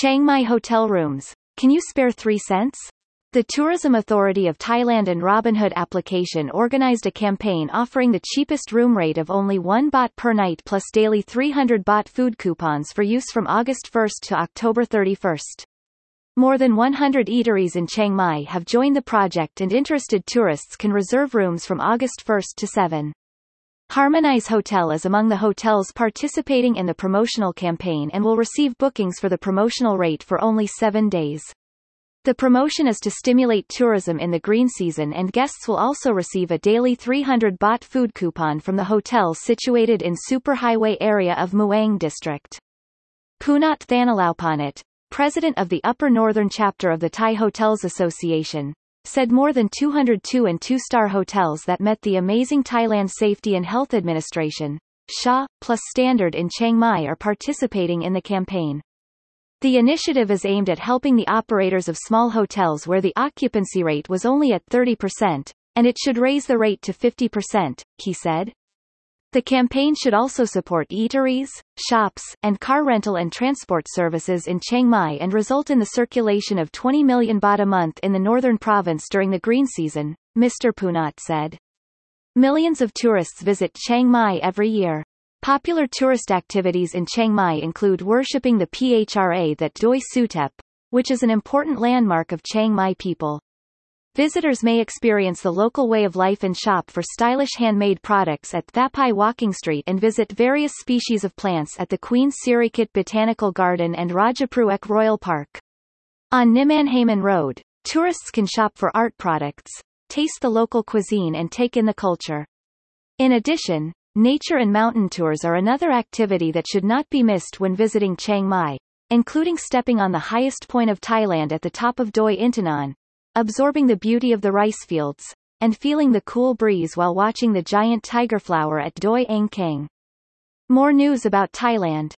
Chiang Mai hotel rooms. Can you spare 3 cents? The Tourism Authority of Thailand and Robinhood application organized a campaign offering the cheapest room rate of only 1 baht per night plus daily 300 baht food coupons for use from August 1 to October 31. More than 100 eateries in Chiang Mai have joined the project and interested tourists can reserve rooms from August 1 to 7. Harmonize Hotel is among the hotels participating in the promotional campaign and will receive bookings for the promotional rate for only seven days. The promotion is to stimulate tourism in the green season and guests will also receive a daily 300 baht food coupon from the hotel situated in superhighway area of Muang district. Punat Thanalaupanit, president of the Upper Northern chapter of the Thai Hotels Association, said more than 202 and two-star hotels that met the amazing Thailand Safety and Health Administration, SHA, plus standard in Chiang Mai are participating in the campaign. The initiative is aimed at helping the operators of small hotels where the occupancy rate was only at 30%, and it should raise the rate to 50%, he said. The campaign should also support eateries, shops, and car rental and transport services in Chiang Mai and result in the circulation of 20 million baht a month in the northern province during the green season, Mr. Punat said. Millions of tourists visit Chiang Mai every year. Popular tourist activities in Chiang Mai include worshipping the Phra that Doi Suthep, which is an important landmark of Chiang Mai people. Visitors may experience the local way of life and shop for stylish handmade products at Tha Phae Walking Street and visit various species of plants at the Queen Sirikit Botanical Garden and Rajapruek Royal Park. On Nimanhaman Road, tourists can shop for art products, taste the local cuisine and take in the culture. In addition, nature and mountain tours are another activity that should not be missed when visiting Chiang Mai, including stepping on the highest point of Thailand at the top of Doi Inthanon, absorbing the beauty of the rice fields, and feeling the cool breeze while watching the giant tiger flower at Doi Ang Khang. More news about Thailand.